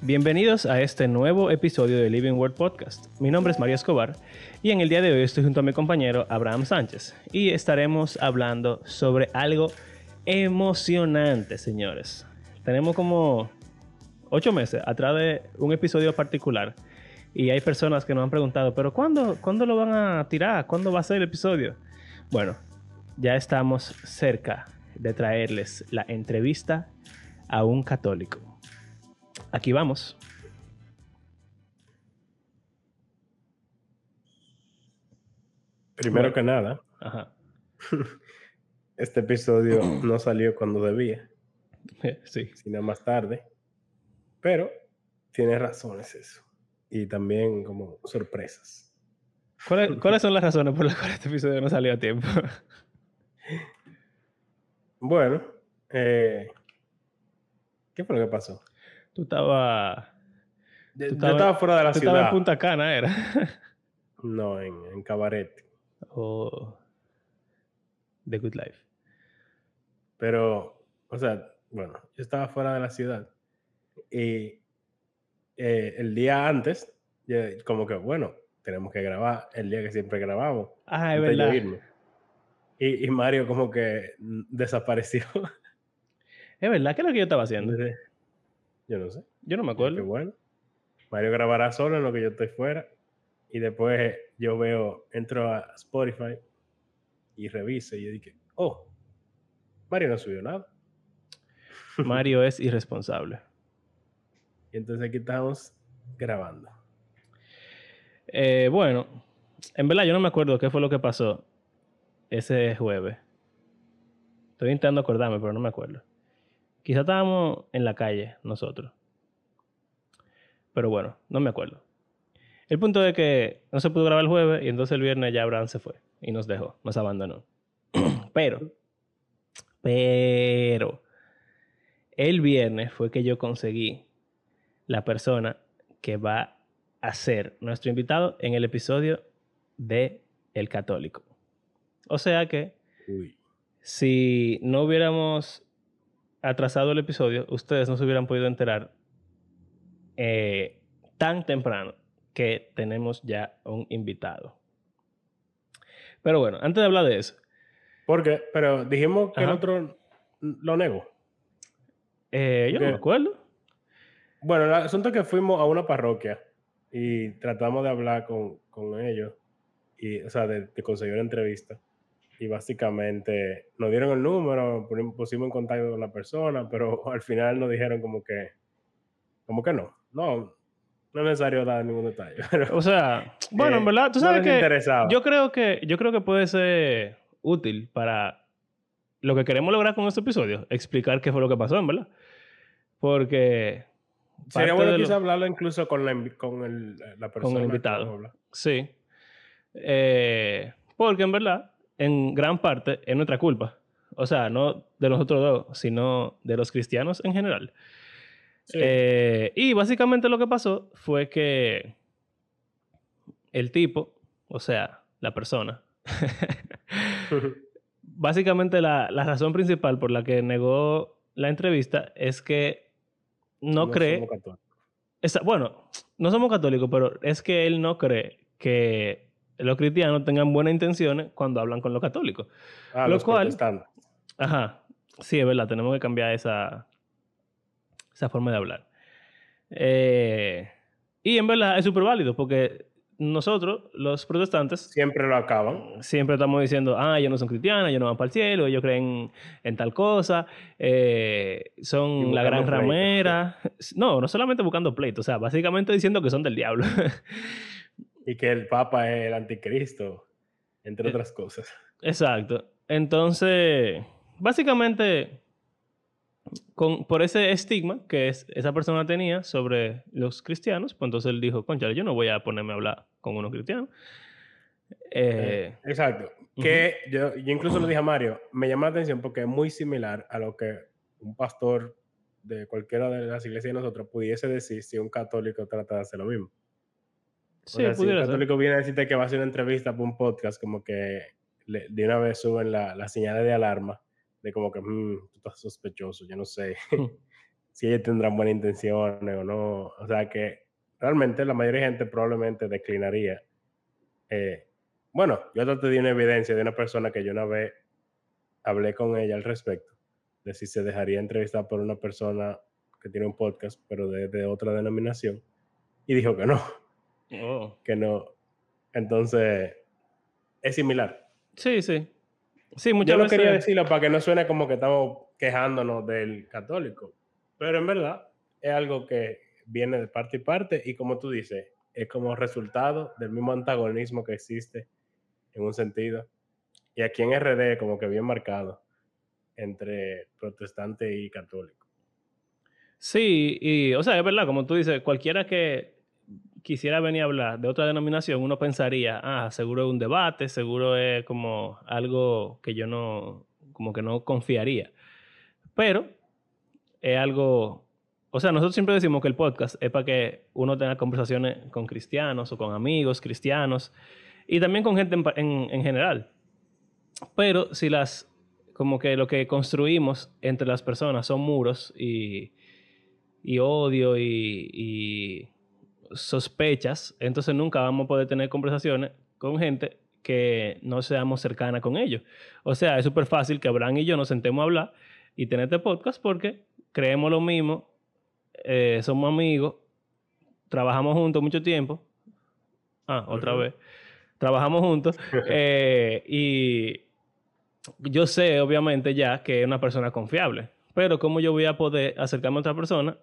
Bienvenidos a este nuevo episodio de Living World Podcast. Mi nombre es María Escobar y en el día de hoy estoy junto a mi compañero Abraham Sánchez y estaremos hablando sobre algo emocionante, señores. Tenemos como ocho meses atrás de un episodio particular y hay personas que nos han preguntado, pero ¿cuándo, ¿cuándo lo van a tirar? ¿Cuándo va a ser el episodio? Bueno, ya estamos cerca de traerles la entrevista a un católico. Aquí vamos. Primero que nada, Ajá. este episodio no salió cuando debía, Sí. sino más tarde. Pero tiene razones eso. Y también como sorpresas. ¿Cuáles, cuáles son las razones por las cuales este episodio no salió a tiempo? Bueno, eh, ¿qué fue lo que pasó? Tú estabas. Yo estaba, fuera de la Tú estabas en ciudad. Punta Cana, ¿era? No, en, en Cabaret. o. The Good Life. Pero, o sea, bueno, yo estaba fuera de la ciudad. Y eh, el día antes, como que, bueno, tenemos que grabar el día que siempre grabamos. Ah, es verdad. Y, y Mario como que desapareció. Es verdad, ¿qué es lo que yo estaba haciendo? Entonces, yo no sé. Yo no me Yo, Qué acuerdo. bueno. Mario grabará solo en lo que yo estoy fuera. Y después yo veo, entro a Spotify y reviso y yo dije, oh, Mario no subió nada. Mario es irresponsable. Y entonces aquí estamos grabando. Eh, bueno, en verdad yo no me acuerdo qué fue lo que pasó ese jueves. Estoy intentando acordarme, pero no me acuerdo. Quizá estábamos en la calle nosotros. Pero bueno, no me acuerdo. El punto es que no se pudo grabar el jueves y entonces el viernes ya Abraham se fue y nos dejó, nos abandonó. pero, pero, el viernes fue que yo conseguí la persona que va a ser nuestro invitado en el episodio de El Católico. O sea que Uy. si no hubiéramos atrasado el episodio, ustedes no se hubieran podido enterar eh, tan temprano que tenemos ya un invitado. Pero bueno, antes de hablar de eso, ¿Por qué? Pero dijimos que el otro lo negó. eh, yo no me acuerdo. Bueno, el asunto es que fuimos a una parroquia y tratamos de hablar con, con ellos, y, o sea, de, de conseguir una entrevista. Y básicamente nos dieron el número, pusim- pusimos en contacto con la persona, pero al final nos dijeron como que, como que no, no, no es necesario dar ningún detalle. Pero, O sea, bueno, eh, en verdad, tú sabes que yo creo que yo creo que puede ser útil para lo que queremos lograr con este episodio, explicar qué fue lo que pasó, en verdad. Porque Sería bueno de lo- quizá hablarlo incluso con, la, con el, la persona. invitado. vamos a hablar. Sí. Eh, porque en verdad, en gran parte, es nuestra culpa. O sea, no de nosotros dos, sino de los cristianos en general. Sí. Eh, y básicamente lo que pasó fue que el tipo, o sea, la persona, básicamente la, la razón principal por la que negó la entrevista es que no, cree... somos católicos. Esa- bueno, no somos católicos, pero es que él no cree que los cristianos tengan buenas intenciones cuando hablan con los católicos. Ah, Lo los cual- protestantes. Ajá, sí, es verdad, tenemos que cambiar esa, esa forma de hablar. Eh, y en verdad es súper válido porque nosotros, los protestantes, Siempre lo acaban. siempre estamos diciendo, ah, ellos no son cristianos, ellos no van para el cielo, ellos creen en tal cosa, eh, son la gran pleito. ramera. No, no solamente buscando pleito, o sea, básicamente diciendo que son del diablo. Y que el Papa es el anticristo, entre Eh, otras cosas. Exacto. Entonces, básicamente, con, por ese estigma que es, esa persona tenía sobre los cristianos, pues entonces él dijo, concha, yo no voy a ponerme a hablar con unos cristianos. Eh, Exacto. Que yo, yo incluso le dije a Mario, me llama la atención porque es muy similar a lo que un pastor de cualquiera de las iglesias de nosotros pudiese decir si un católico trata de hacer lo mismo. O sí, sea, si un pudiera ser. católico viene a decirte que va a hacer una entrevista para un podcast, como que le- de una vez suben la, la señal de alarma de como que "Mm, tú estás sospechoso, yo no sé. Mm. si ellos tendrán buenas intenciones o no. O sea que realmente la mayoría de gente probablemente declinaría. Eh, bueno, yo te di una evidencia de una persona que yo una vez hablé con ella al respecto, de si se dejaría entrevistar por una persona que tiene un podcast, pero de, otra denominación, y dijo que no. Oh. Que no. Entonces, es similar. Sí, sí. Sí, muchas Yo no quería decirlo para que no suene como que estamos quejándonos del católico, pero en verdad es algo que viene de parte y parte y como tú dices, es como resultado del mismo antagonismo que existe en un sentido. Y aquí en RD como que bien marcado entre protestante y católico. Sí, y o sea, es verdad, como tú dices, cualquiera que quisiera venir a hablar de otra denominación, uno pensaría, ah, seguro es un debate, seguro es como algo que yo no, como que no confiaría. Pero es algo, o sea, nosotros siempre decimos que el podcast es para que uno tenga conversaciones con cristianos o con amigos cristianos y también con gente en, general. Pero si las, como que lo que construimos entre las personas son muros y, y odio y sospechas, entonces nunca vamos a poder tener conversaciones con gente que no seamos cercanas con ellos. O sea, es súper fácil que Abraham y yo nos sentemos a hablar y tener este podcast porque creemos lo mismo, eh, somos amigos, trabajamos juntos mucho tiempo. Ah, otra vez. Trabajamos juntos. Eh, y yo sé, obviamente, ya que es una persona confiable. Pero ¿cómo yo voy a poder acercarme a otra persona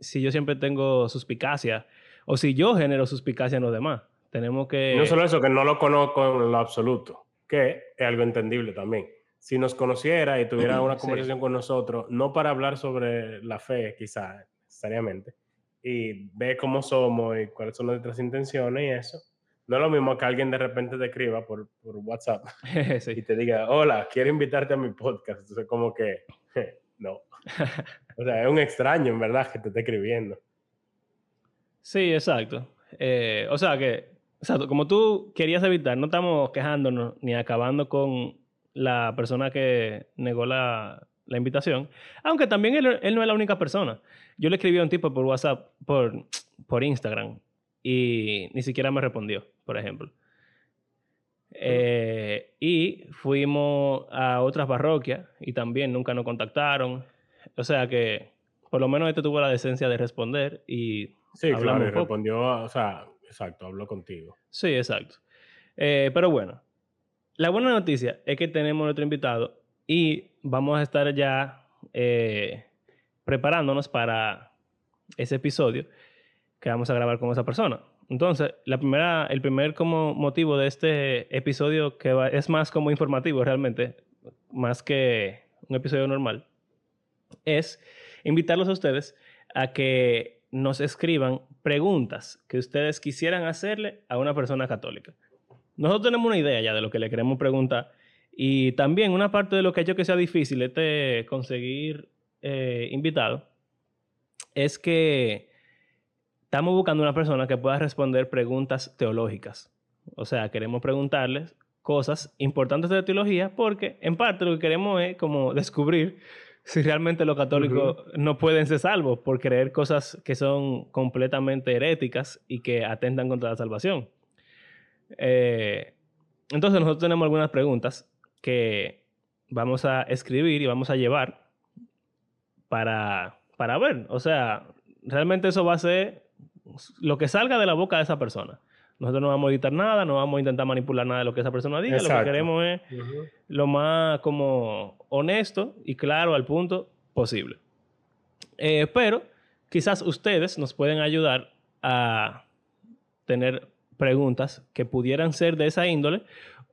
si yo siempre tengo suspicacia o si yo genero suspicacia en los demás. Tenemos que... No solo eso, que no lo conozco en lo absoluto, que es algo entendible también. Si nos conociera y tuviera una conversación con nosotros, no para hablar sobre la fe, quizás necesariamente, y ve cómo somos y cuáles son nuestras intenciones y eso, no es lo mismo que alguien de repente te escriba por, por WhatsApp y te diga, hola, quiero invitarte a mi podcast. Entonces, como que, no. o sea, es un extraño, en verdad, que te esté escribiendo. Sí, exacto. Eh, o sea que, como tú querías evitar, no estamos quejándonos ni acabando con la persona que negó la, invitación, aunque también él, no es la única persona. Yo le escribí a un tipo por WhatsApp, por, por Instagram, y ni siquiera me respondió, por ejemplo. Eh, y fuimos a otras parroquias y también nunca nos contactaron. O sea que por lo menos este tuvo la decencia de responder y Sí, claro, y respondió, o sea, exacto, habló contigo. Sí, exacto. Eh, pero bueno, la buena noticia es que tenemos nuestro invitado y vamos a estar ya eh, preparándonos para ese episodio que vamos a grabar con esa persona. Entonces, la primera, el primer como motivo de este episodio que es más como informativo realmente, más que un episodio normal, es invitarlos a ustedes a que nos escriban preguntas que ustedes quisieran hacerle a una persona católica. Nosotros tenemos una idea ya de lo que le queremos preguntar y también una parte de lo que ha hecho que sea difícil este conseguir eh, es que estamos buscando una persona que pueda responder preguntas teológicas. O sea, queremos preguntarles cosas importantes de la teología porque en parte lo que queremos es como descubrir si realmente los católicos no pueden ser salvos por creer cosas que son completamente heréticas y que atentan contra la salvación. Eh, entonces nosotros tenemos algunas preguntas que vamos a escribir y vamos a llevar para, para ver. O sea, realmente eso va a ser lo que salga de la boca de esa persona. Nosotros no vamos a editar nada, no vamos a intentar manipular nada de lo que esa persona diga. Lo que queremos es lo más como honesto y claro al punto posible. Eh, pero quizás ustedes nos pueden ayudar a tener preguntas que pudieran ser de esa índole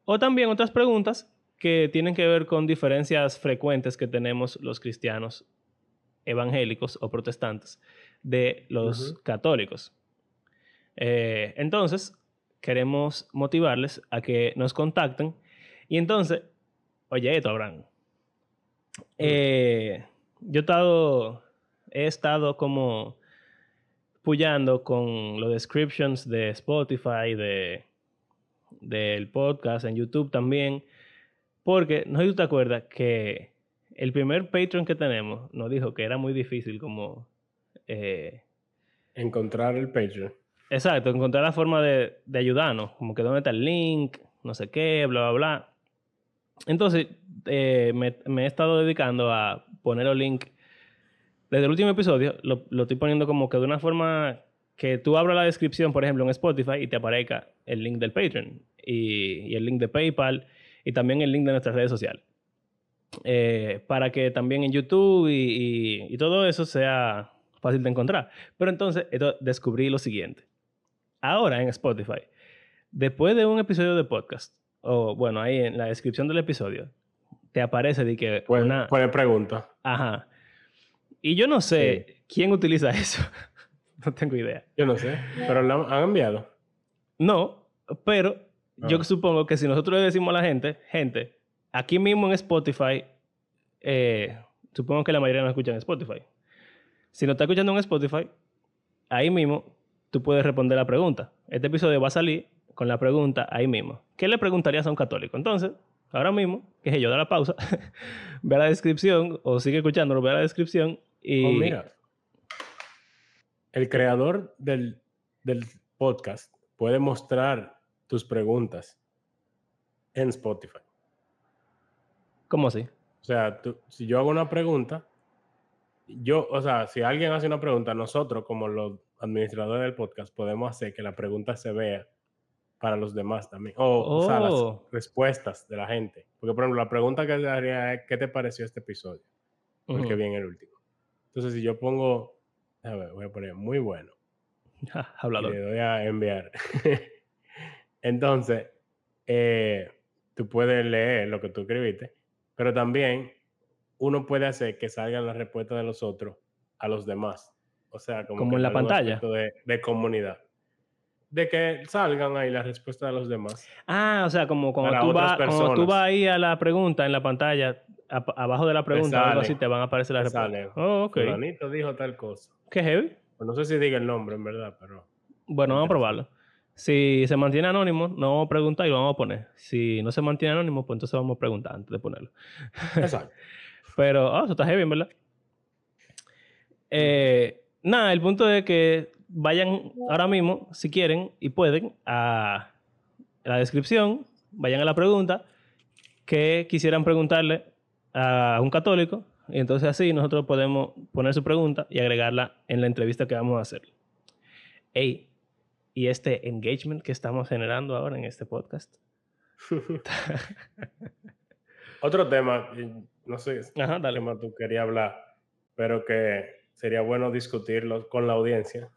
o también otras preguntas que tienen que ver con diferencias frecuentes que tenemos los cristianos evangélicos o protestantes de los católicos. Eh, entonces, queremos motivarles a que nos contacten. Y entonces, oye, esto, Abraham. Eh, yo he estado, como puyando con los descriptions de Spotify, de, del podcast, en YouTube también, porque no sé si te acuerdas que el primer Patreon que tenemos nos dijo que era muy difícil como... eh, Encontrar el Patreon. Exacto, encontrar la forma de, de ayudarnos, como que dónde está el link, no sé qué, bla, bla, bla. Entonces, eh, me, me he estado dedicando a poner el link. Desde el último episodio, lo, lo estoy poniendo como que de una forma que tú abras la descripción, por ejemplo, en Spotify y te aparezca el link del Patreon y, el link de PayPal y también el link de nuestras redes sociales. Eh, para que también en YouTube y, y- todo eso sea fácil de encontrar. Pero entonces, descubrí lo siguiente. Ahora en Spotify, después de un episodio de podcast, o bueno, ahí en la descripción del episodio, te aparece de que Puede, una... puede pregunta. Ajá. Y yo no sé quién utiliza eso. no tengo idea. Yo no sé, pero la han enviado. No, pero yo Ah. supongo que si nosotros le decimos a la gente, gente, aquí mismo en Spotify, eh, supongo que la mayoría no escuchan en Spotify. Si no está escuchando en Spotify, ahí mismo tú puedes responder la pregunta. Este episodio va a salir con la pregunta ahí mismo. ¿Qué le preguntarías a un católico? Entonces, ahora mismo, que sé yo, da la pausa, ve a la descripción o sigue escuchándolo, ve a la descripción y... Oh, mira. El creador del, del podcast puede mostrar tus preguntas en Spotify. ¿Cómo así? O sea, tú- si yo hago una pregunta, yo, o sea, si alguien hace una pregunta, nosotros como los administradores del podcast podemos hacer que la pregunta se vea para los demás también. O, o sea, las Oh. respuestas de la gente. Porque, por ejemplo, la pregunta que te haría es, ¿qué te pareció este episodio? Porque Ujú. viene el último. Entonces, si yo pongo, a ver, voy a poner muy bueno Ja, y le doy a enviar. Entonces, eh, tú puedes leer lo que tú escribiste, pero también uno puede hacer que salgan las respuestas de los otros a los demás. O sea, como, en la pantalla. De, de comunidad. De que salgan ahí las respuestas de los demás. Ah, o sea, como cuando tú, vas, cuando tú vas ahí a la pregunta en la pantalla, a- abajo de la pregunta, algo así, te van a aparecer las respuestas. Oh, ok. Fulanito dijo tal cosa. Qué heavy. Pues no sé si diga el nombre, en verdad, pero... Bueno, vamos a probarlo. Si se mantiene anónimo, no vamos a preguntar y lo vamos a poner. Si no se mantiene anónimo, pues entonces vamos a preguntar antes de ponerlo. Exacto. Pero, ah, eso está heavy, en verdad. Eh, nada, el punto es que vayan ahora mismo, si quieren y pueden, a la descripción, vayan a la pregunta que quisieran preguntarle a un católico y entonces así nosotros podemos poner su pregunta y agregarla en la entrevista que vamos a hacer. Ey, y este engagement que estamos generando ahora en este podcast. Otro tema, no sé Ajá, qué dale. tema tú querías hablar, pero que sería bueno discutirlo con la audiencia,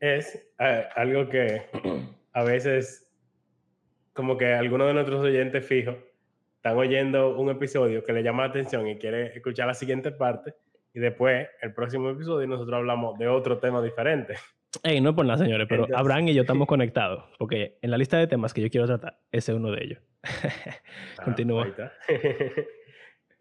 es eh, algo que a veces, como que algunos de nuestros oyentes fijos están oyendo un episodio que le llama la atención y quiere escuchar la siguiente parte, y después, el próximo episodio, nosotros hablamos de otro tema diferente. Ey, no es por nada, señores, pero Entonces- Abraham y yo estamos conectados, porque en la lista de temas que yo quiero tratar, ese es uno de ellos. Ah, Continúa.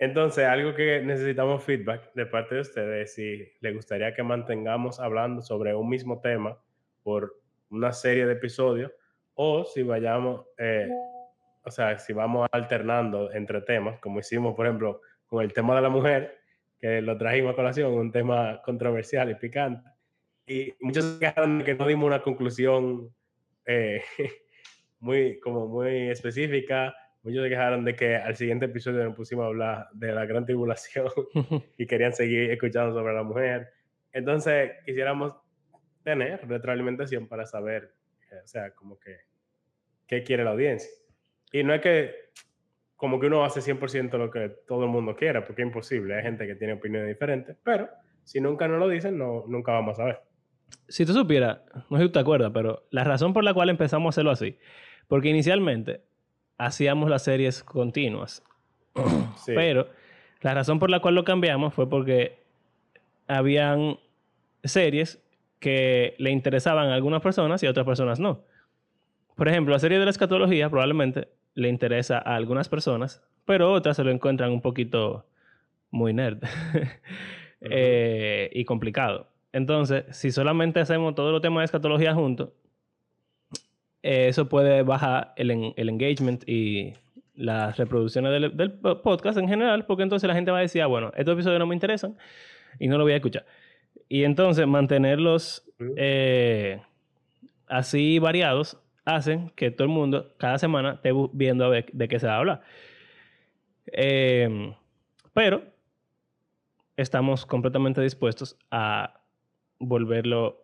Entonces, algo que necesitamos feedback de parte de ustedes, si les gustaría que mantengamos hablando sobre un mismo tema por una serie de episodios, o si vayamos, eh, o sea, si vamos alternando entre temas, como hicimos, por ejemplo, con el tema de la mujer, que lo trajimos a colación, un tema controversial y picante. Y muchos de que no dimos una conclusión eh, muy, como muy específica. Muchos se quejaron de que al siguiente episodio nos pusimos a hablar de la gran tribulación y querían seguir escuchando sobre la mujer. Entonces, quisiéramos tener retroalimentación para saber, eh, o sea, como que, qué quiere la audiencia. Y no es que, como que uno hace 100% lo que todo el mundo quiera, porque es imposible. Hay gente que tiene opiniones diferentes, pero si nunca nos lo dicen, no, nunca vamos a ver. si tú supieras, no sé si tú te acuerdas, pero la razón por la cual empezamos a hacerlo así, porque inicialmente hacíamos las series continuas, Sí. pero la razón por la cual lo cambiamos fue porque habían series que le interesaban a algunas personas y a otras personas no. Por ejemplo, la serie de la escatología probablemente le interesa a algunas personas, pero otras se lo encuentran un poquito muy nerd eh, y complicado. Entonces, si solamente hacemos todos los temas de escatología juntos, eh, eso puede bajar el, en- el engagement y las reproducciones del, del podcast en general, porque entonces la gente va a decir, ah, bueno, estos episodios no me interesan y no lo voy a escuchar. Y entonces mantenerlos eh, así variados hacen que todo el mundo cada semana esté viendo a ver de qué se va a hablar. Em, pero estamos completamente dispuestos a volverlo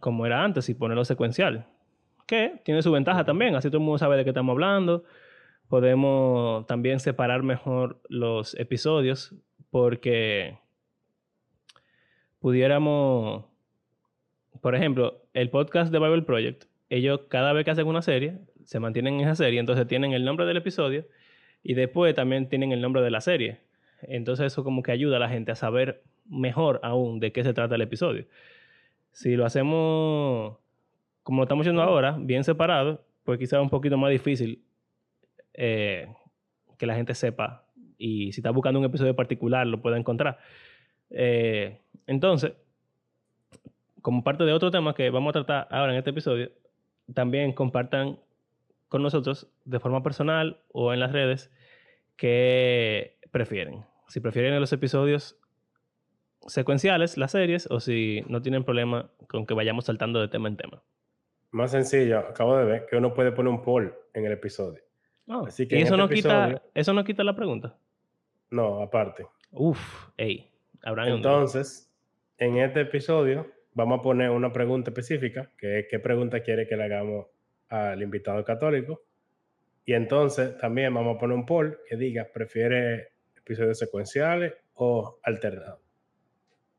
como era antes y ponerlo secuencial. Que tiene su ventaja también, así todo el mundo sabe de qué estamos hablando. Podemos también separar mejor los episodios porque pudiéramos, por ejemplo, el podcast de Bible Project, ellos cada vez que hacen una serie, se mantienen en esa serie, entonces tienen el nombre del episodio y después también tienen el nombre de la serie. Entonces eso como que ayuda a la gente a saber mejor aún de qué se trata el episodio. Si lo hacemos como lo estamos haciendo ahora, bien separado, pues quizá es un poquito más difícil eh, que la gente sepa y si está buscando un episodio particular lo pueda encontrar. Eh, entonces, como parte de otro tema que vamos a tratar ahora en este episodio, también compartan con nosotros de forma personal o en las redes qué prefieren. Si prefieren los episodios secuenciales, las series, o si no tienen problema con que vayamos saltando de tema en tema. Más sencillo, acabo de ver que uno puede poner un poll en el episodio. Ah, Así que ¿Y eso, este no quita, eso no quita la pregunta? No, aparte. Uf, ey. Entonces, en este episodio vamos a poner una pregunta específica, que es qué pregunta quiere que le hagamos al invitado católico. Y entonces también vamos a poner un poll que diga, ¿prefiere episodios secuenciales o alternados?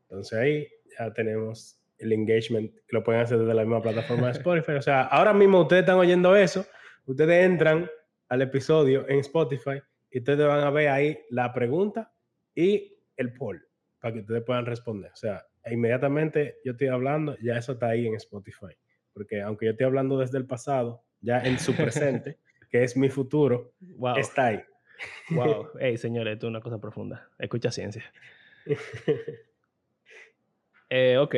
Entonces ahí ya tenemos el engagement, que lo pueden hacer desde la misma plataforma de Spotify. O sea, ahora mismo ustedes están oyendo eso, ustedes entran al episodio en Spotify y ustedes van a ver ahí la pregunta y el poll para que ustedes puedan responder. O sea, inmediatamente yo estoy hablando, ya eso está ahí en Spotify. Porque aunque yo estoy hablando desde el pasado, ya en su presente, que es mi futuro, está ahí. Wow. Hey, señores, esto es una cosa profunda. Escucha ciencia. Eh, ok.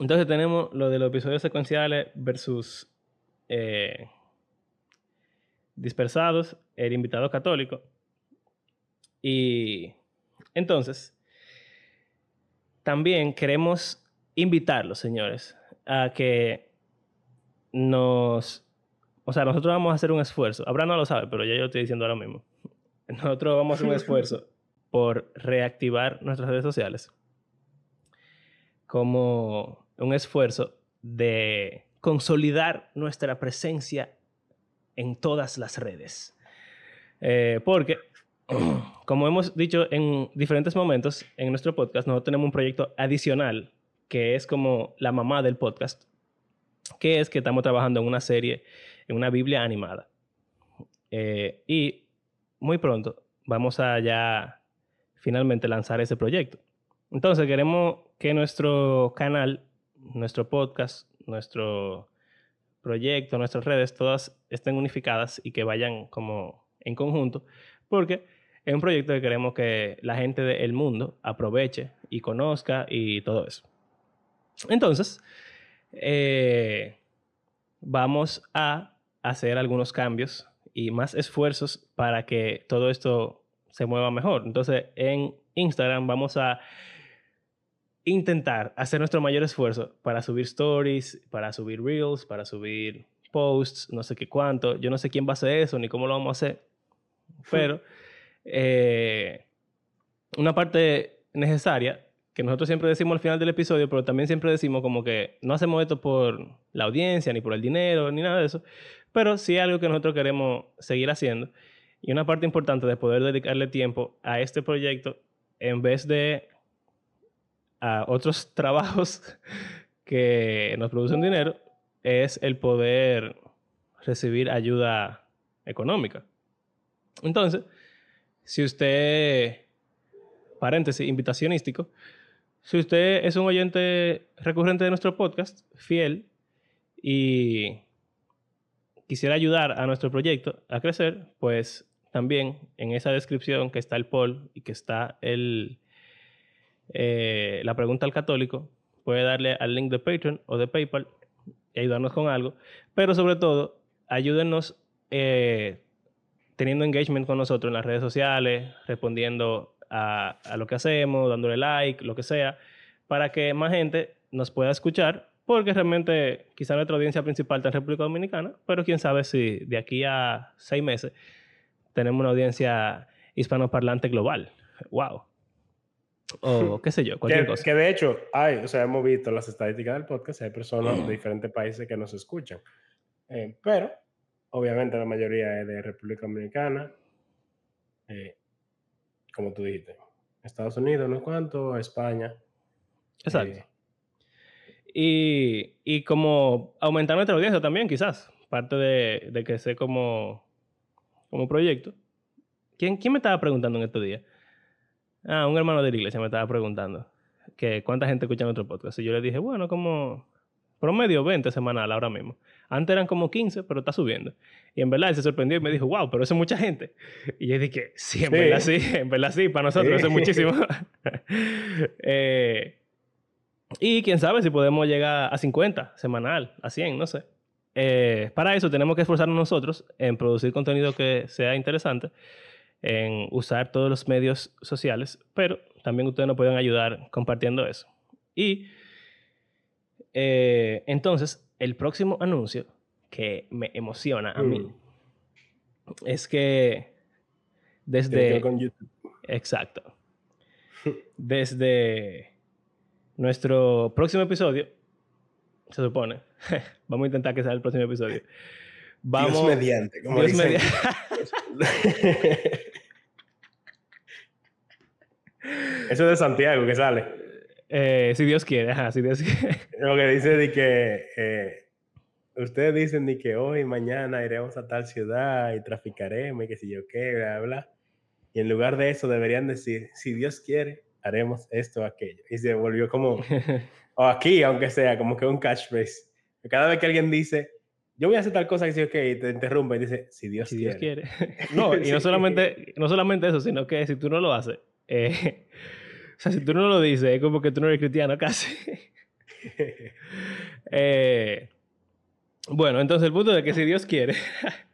Entonces tenemos lo de los episodios secuenciales versus eh, dispersados, el invitado católico. Y entonces, también queremos invitarlos, señores, a que nos... O sea, nosotros vamos a hacer un esfuerzo. Abraham no lo sabe, pero ya yo lo estoy diciendo ahora mismo. Nosotros vamos a hacer un esfuerzo por reactivar nuestras redes sociales como un esfuerzo de consolidar nuestra presencia en todas las redes. Eh, porque como hemos dicho en diferentes momentos en nuestro podcast, nosotros tenemos un proyecto adicional que es como la mamá del podcast, que es que estamos trabajando en una serie, en una Biblia animada. Eh, y muy pronto vamos a ya finalmente lanzar ese proyecto. Entonces queremos que nuestro canal, nuestro podcast, nuestro proyecto, nuestras redes, todas estén unificadas y que vayan como en conjunto, porque es un proyecto que queremos que la gente del mundo aproveche y conozca y todo eso. Entonces, eh, vamos a hacer algunos cambios y más esfuerzos para que todo esto se mueva mejor. Entonces, en Instagram vamos a intentar hacer nuestro mayor esfuerzo para subir stories, para subir reels, para subir posts, no sé qué cuánto. Yo no sé quién va a hacer eso ni cómo lo vamos a hacer, pero eh, una parte necesaria que nosotros siempre decimos al final del episodio, pero también siempre decimos como que no hacemos esto por la audiencia, ni por el dinero, ni nada de eso, pero sí algo que nosotros queremos seguir haciendo. Y una parte importante de poder dedicarle tiempo a este proyecto en vez de a otros trabajos que nos producen dinero es el poder recibir ayuda económica. Entonces, si usted, paréntesis, invitacionístico, si usted es un oyente recurrente de nuestro podcast, fiel, y quisiera ayudar a nuestro proyecto a crecer, pues también en esa descripción que está el poll y que está el, eh, la pregunta al católico, puede darle al link de Patreon o de PayPal y ayudarnos con algo. Pero sobre todo, ayúdenos eh, teniendo engagement con nosotros en las redes sociales, respondiendo a, a lo que hacemos, dándole like, lo que sea, para que más gente nos pueda escuchar, porque realmente quizá nuestra audiencia principal está en República Dominicana, pero quién sabe si de aquí a seis meses tenemos una audiencia hispanoparlante global. ¡Wow! O qué sé yo, cualquier que, cosa. que de hecho, hay, o sea, hemos visto las estadísticas del podcast, hay personas de diferentes países que nos escuchan. Eh, pero, obviamente, la mayoría es de República Dominicana, eh, como tú dijiste, Estados Unidos, no cuánto, España. Exacto. eh, Y, y como aumentar nuestra audiencia también, quizás. Parte de, de que sea como, como proyecto. ¿Quién, ¿Quién me estaba preguntando en estos días? Ah, un hermano de la iglesia me estaba preguntando que cuánta gente escucha nuestro podcast. Y yo le dije, bueno, como promedio 20 semanal ahora mismo. Antes eran como 15, pero está subiendo. Y en verdad él se sorprendió y me dijo, wow, pero eso es mucha gente. Y yo dije, sí, en Sí. verdad sí, en verdad sí, para nosotros Sí. eso es muchísimo. Eh, y quién sabe si podemos llegar a 50 semanal, a 100, no sé. Eh, para eso tenemos que esforzarnos nosotros en producir contenido que sea interesante, en usar todos los medios sociales, pero también ustedes nos pueden ayudar compartiendo eso. Y eh, entonces, el próximo anuncio que me emociona a mí Mm. es que desde... con YouTube. Exacto. Desde nuestro próximo episodio, se supone, vamos a intentar que sea el próximo episodio. Vamos, Dios mediante, como Dios dicen. media- Eso es de Santiago que sale. Eh, si Dios quiere, ajá, si Dios quiere. Lo que dice de que eh, ustedes dicen de que hoy, mañana iremos a tal ciudad y traficaremos y que si yo qué, bla, bla. Y en lugar de eso deberían decir, si Dios quiere, haremos esto o aquello. Y se volvió como, o aquí, aunque sea, como que un catchphrase. Cada vez que alguien dice, yo voy a hacer tal cosa que sí, ok, y te interrumpe y dice, si Dios si quiere. Dios quiere. No, y no solamente, no solamente eso, sino que si tú no lo haces, eh, sea, si tú no lo dices, es como que tú no eres cristiano casi. Eh, bueno, entonces el punto de que si Dios quiere,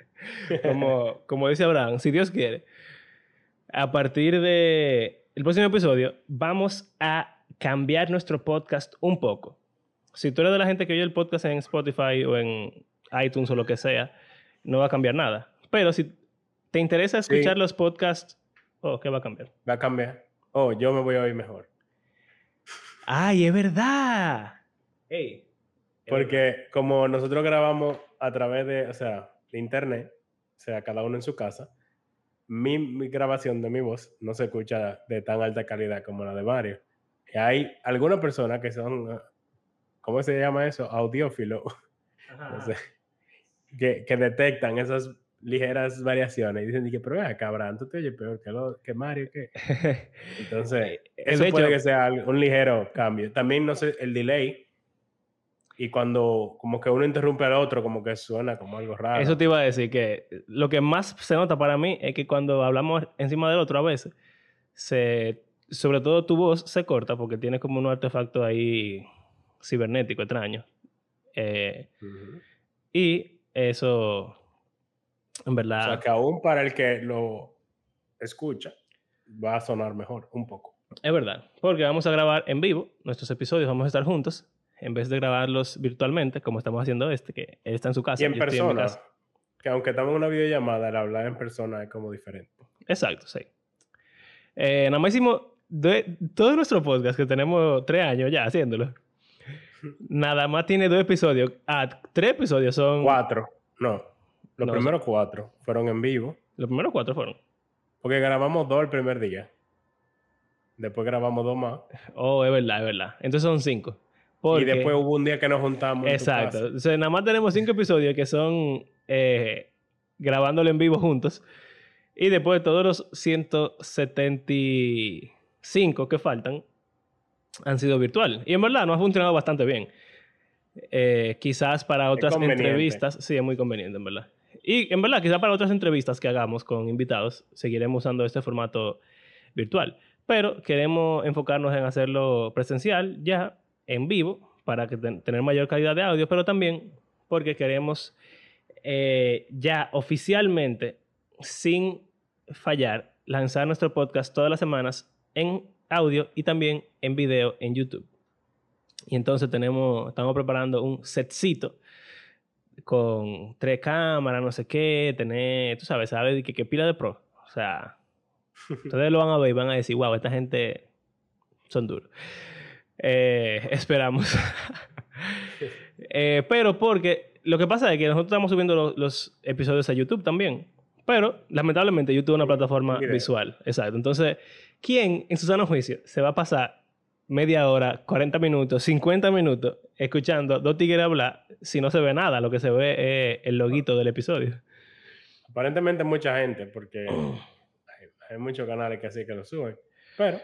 como, como dice Abraham, si Dios quiere, a partir de el próximo episodio vamos a cambiar nuestro podcast un poco. Si tú eres de la gente que oye el podcast en Spotify o en iTunes o lo que sea, no va a cambiar nada. Pero si te interesa Sí. escuchar los podcasts, oh, ¿qué va a cambiar? Va a cambiar. Oh, yo me voy a oír mejor. ¡Ay, es verdad! Ey, es verdad. Porque como nosotros grabamos a través de, o sea, de internet, o sea, cada uno en su casa, mi, mi grabación de mi voz no se escucha de tan alta calidad como la de Mario. Y hay algunas personas que son, ah, ¿cómo se llama eso? Audiófilo, Ajá, no ajá. sé, que, que detectan esas ligeras variaciones y dicen, que, pero vea, cabrón, tú te oyes peor que, lo, que Mario, ¿qué? Entonces, eso de puede hecho- que sea un ligero cambio. También, no sé, el delay. Y cuando como que uno interrumpe al otro, como que suena como algo raro. Eso te iba a decir que lo que más se nota para mí es que cuando hablamos encima del otro a veces, se, sobre todo tu voz se corta porque tiene como un artefacto ahí cibernético extraño. Eh, Ujú. y eso, en O verdad, sea, que aún para el que lo escucha, va a sonar mejor, un poco. es verdad. Porque vamos a grabar en vivo nuestros episodios, vamos a estar juntos, en vez de grabarlos virtualmente, como estamos haciendo este, que él está en su casa. Y en yo estoy mi persona, casa. que aunque estamos en una videollamada, el hablar en persona es como diferente. Exacto, sí. Eh, nada más hicimos de, todo nuestro podcast, que tenemos tres años ya haciéndolo. Nada más tiene dos episodios. Ah, tres episodios son. Cuatro, no. Los No, primeros cuatro fueron en vivo, Los primeros cuatro fueron. porque grabamos dos el primer día. Después grabamos dos más. Oh, es verdad, es verdad. Entonces son cinco. Porque, Y después hubo un día que nos juntamos. en tu Exacto. casa. Entonces, nada más tenemos cinco episodios que son eh, grabándolo en vivo juntos. Y después todos los 175 que faltan han sido virtual. Y en verdad nos ha funcionado bastante bien. Eh, quizás para otras entrevistas, sí, es muy conveniente, en verdad. Y en verdad, quizás para otras entrevistas que hagamos con invitados, seguiremos usando este formato virtual. Pero queremos enfocarnos en hacerlo presencial ya, en vivo, para que ten- tener mayor calidad de audio, pero también porque queremos eh, ya oficialmente sin fallar, lanzar nuestro podcast todas las semanas en audio y también en video en YouTube. Y entonces tenemos, estamos preparando un setcito con tres cámaras, no sé qué, tener, tú sabes, sabes que, que pila de pro. O sea, ustedes lo van a ver y van a decir, wow, esta gente son duros. Eh, esperamos. Eh, pero porque lo que pasa es que nosotros estamos subiendo los, los episodios a YouTube también. Pero lamentablemente YouTube es una plataforma visual. Exacto. Entonces, ¿quién en su sano juicio se va a pasar media hora, 40 minutos, 50 minutos escuchando dos tigres hablar si no se ve nada? Lo que se ve es el loguito del episodio. Aparentemente mucha gente, porque hay, hay muchos canales que así que lo suben. Pero,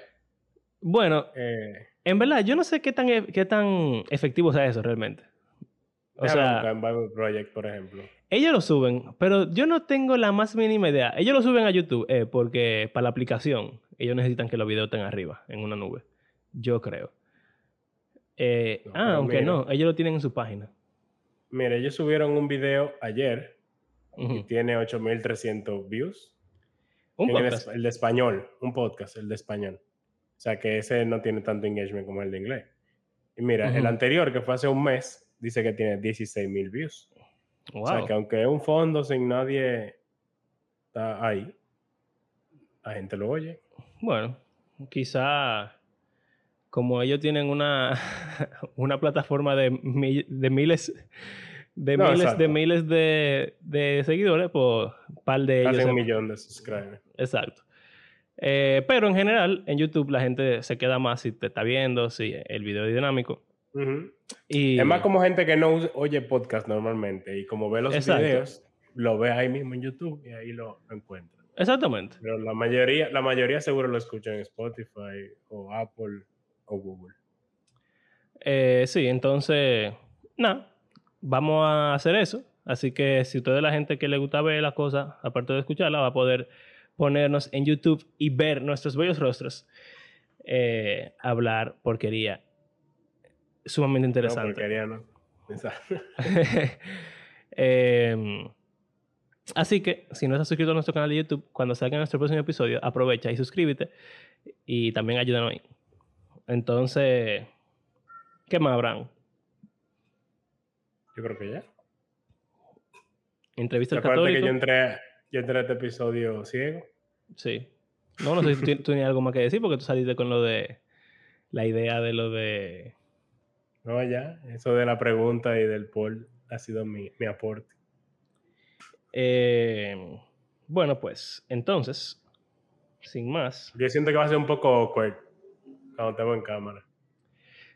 Bueno, eh, en verdad, yo no sé qué tan, e- qué tan efectivo sea eso realmente. O sea, en Bible Project, por ejemplo. ellos lo suben, pero yo no tengo la más mínima idea. Ellos lo suben a YouTube eh, porque para la aplicación ellos necesitan que los videos estén arriba, en una nube. Yo creo. Eh, No, ah, aunque mira. no, ellos lo tienen en su página. Mire, ellos subieron un video ayer y tiene 8300 views. Un En podcast. el de español, un podcast, el de español. O sea que ese no tiene tanto engagement como el de inglés. Y mira, el anterior, que fue hace un mes, dice que tiene 16 mil views. O sea que aunque es un fondo sin nadie está ahí, la gente lo oye. Bueno, quizá como ellos tienen una, una plataforma de, mi- de miles de No, miles de miles de, de seguidores, pues par de ellos. Un millón de subscribers. Exacto. Eh, pero en general, en YouTube la gente se queda más si te está viendo, si el video es dinámico. Y Es más como gente que no oye podcast normalmente y como ve los Exacto. videos, lo ve ahí mismo en YouTube y ahí lo, lo encuentra. Exactamente. Pero la mayoría, la mayoría seguro lo escuchan en Spotify o Apple o Google. Eh, sí, entonces, nada, vamos a hacer eso. Así que si usted es la gente que le gusta ver las cosas, aparte de escucharla, va a poder ponernos en YouTube y ver nuestros bellos rostros eh, hablar porquería sumamente No, interesante. porquería, no. Em, así que, si no estás suscrito a nuestro canal de YouTube, cuando salga nuestro próximo episodio, aprovecha y suscríbete. Y también ayúdanos ahí. Entonces, ¿qué más, Abraham? Yo creo que ya. Entrevista al católico. que yo entré, yo entré a este episodio ciego. Sí. No, no sé si tú, tú tenías algo más que decir porque tú saliste con lo de la idea de lo de... No, ya. Eso de la pregunta y del poll ha sido mi, mi aporte. Eh, bueno, pues, entonces, sin más. Yo siento que va a ser un poco awkward cuando estemos en cámara.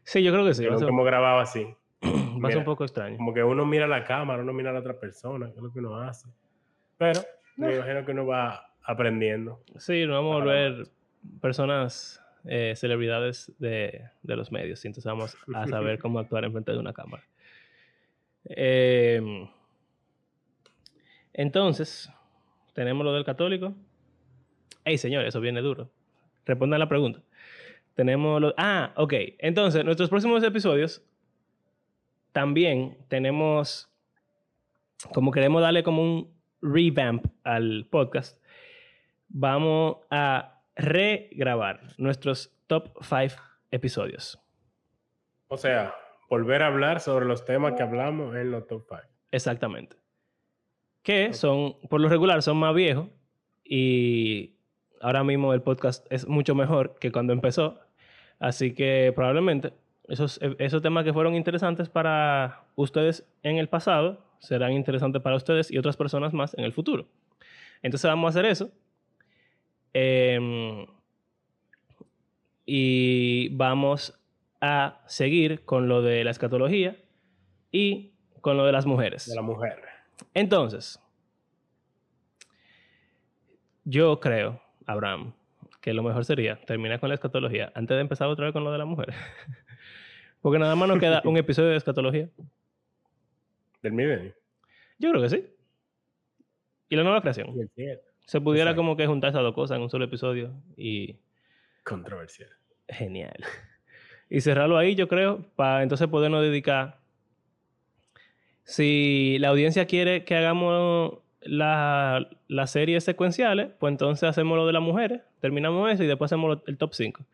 Sí, yo creo que sí. Ser, hemos grabado así. ser un poco extraño. Como que uno mira la cámara, uno mira a la otra persona, que es lo que uno hace. Pero me imagino que uno va aprendiendo. Sí, nos vamos a volver personas, eh, celebridades de, de los medios. Entonces vamos a saber cómo actuar en frente de una cámara. Eh, entonces, tenemos lo del católico. Ey, señor, eso viene duro. Respondan la pregunta. Tenemos. Ah, ok. Entonces, nuestros próximos episodios también tenemos, como queremos darle como un revamp al podcast, vamos a regrabar nuestros top 5 episodios. O sea, volver a hablar sobre los temas que hablamos en los top 5. Exactamente. Que son, por lo regular, son más viejos y ahora mismo el podcast es mucho mejor que cuando empezó. Así que probablemente esos, esos temas que fueron interesantes para ustedes en el pasado serán interesantes para ustedes y otras personas más en el futuro. Entonces vamos a hacer eso. Em, y vamos a seguir con lo de la escatología y con lo de las mujeres. De la mujer. Entonces, yo creo, Abraham, que lo mejor sería terminar con la escatología antes de empezar otra vez con lo de la mujer. Porque nada más nos queda un episodio de escatología. Del milenio. Yo creo que sí. Y la nueva creación. Se pudiera Exacto. como que juntar esas dos cosas en un solo episodio y Controversial. genial. Y cerrarlo ahí, yo creo, para entonces podernos dedicar. Si la audiencia quiere que hagamos la, las series secuenciales, pues entonces hacemos lo de las mujeres, terminamos eso y después hacemos lo- el top 5.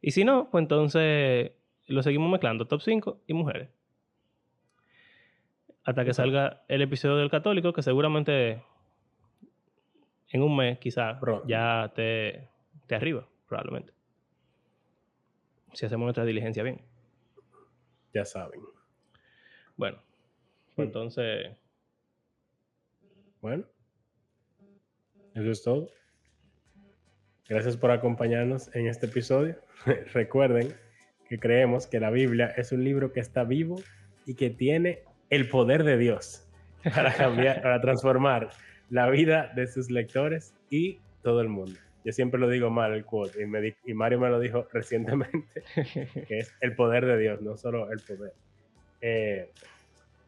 Y si no, pues entonces lo seguimos mezclando, top 5 y mujeres. Hasta que salga el episodio del católico, que seguramente en un mes quizás ya te, te arriba, probablemente. Si hacemos nuestra diligencia bien. Ya saben. Bueno, pues entonces... Bueno, eso es todo. Gracias por acompañarnos en este episodio. Recuerden que creemos que la Biblia es un libro que está vivo y que tiene el poder de Dios para cambiar, para transformar la vida de sus lectores y todo el mundo. Yo siempre lo digo mal el quote y, me di- y Mario me lo dijo recientemente, que es el poder de Dios, no solo el poder. Eh,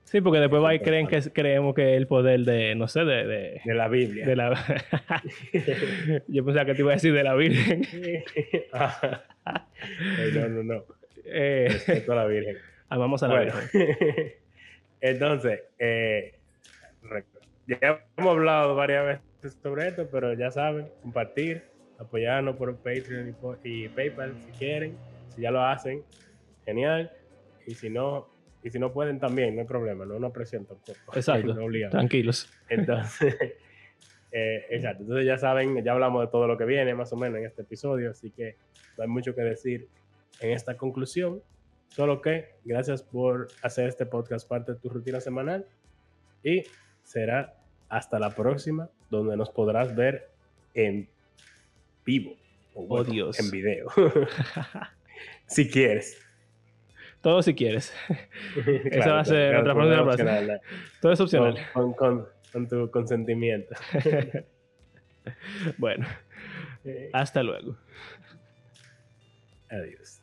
Sí, porque después va y creen que creemos que es el poder de, no sé, de, de, de la Biblia. de la... Yo pensaba que te iba a decir de la Virgen. Ey, no, no, no. Eh, Respeto a la Virgen. amamos a la Bueno, Virgen. entonces, eh, ya hemos hablado varias veces sobre esto, pero ya saben, compartir, apoyarnos por Patreon y, por- y PayPal si quieren. Si ya lo hacen, genial. Y si no, y si no pueden también, no hay problema, no una presión tampoco. Exacto. No. Tranquilos. Entonces, eh, exacto. Entonces ya saben, ya hablamos de todo lo que viene más o menos en este episodio, así que no hay mucho que decir en esta conclusión. Solo que gracias por hacer este podcast parte de tu rutina semanal y será hasta la próxima donde nos podrás ver en vivo. O Oh, bueno, Dios. En video. si quieres. Todo si quieres. Claro, va a ser claro, otra claro, próxima opcional, ¿no? Todo es opcional. con- con- con tu consentimiento. Bueno, hasta luego. Adiós.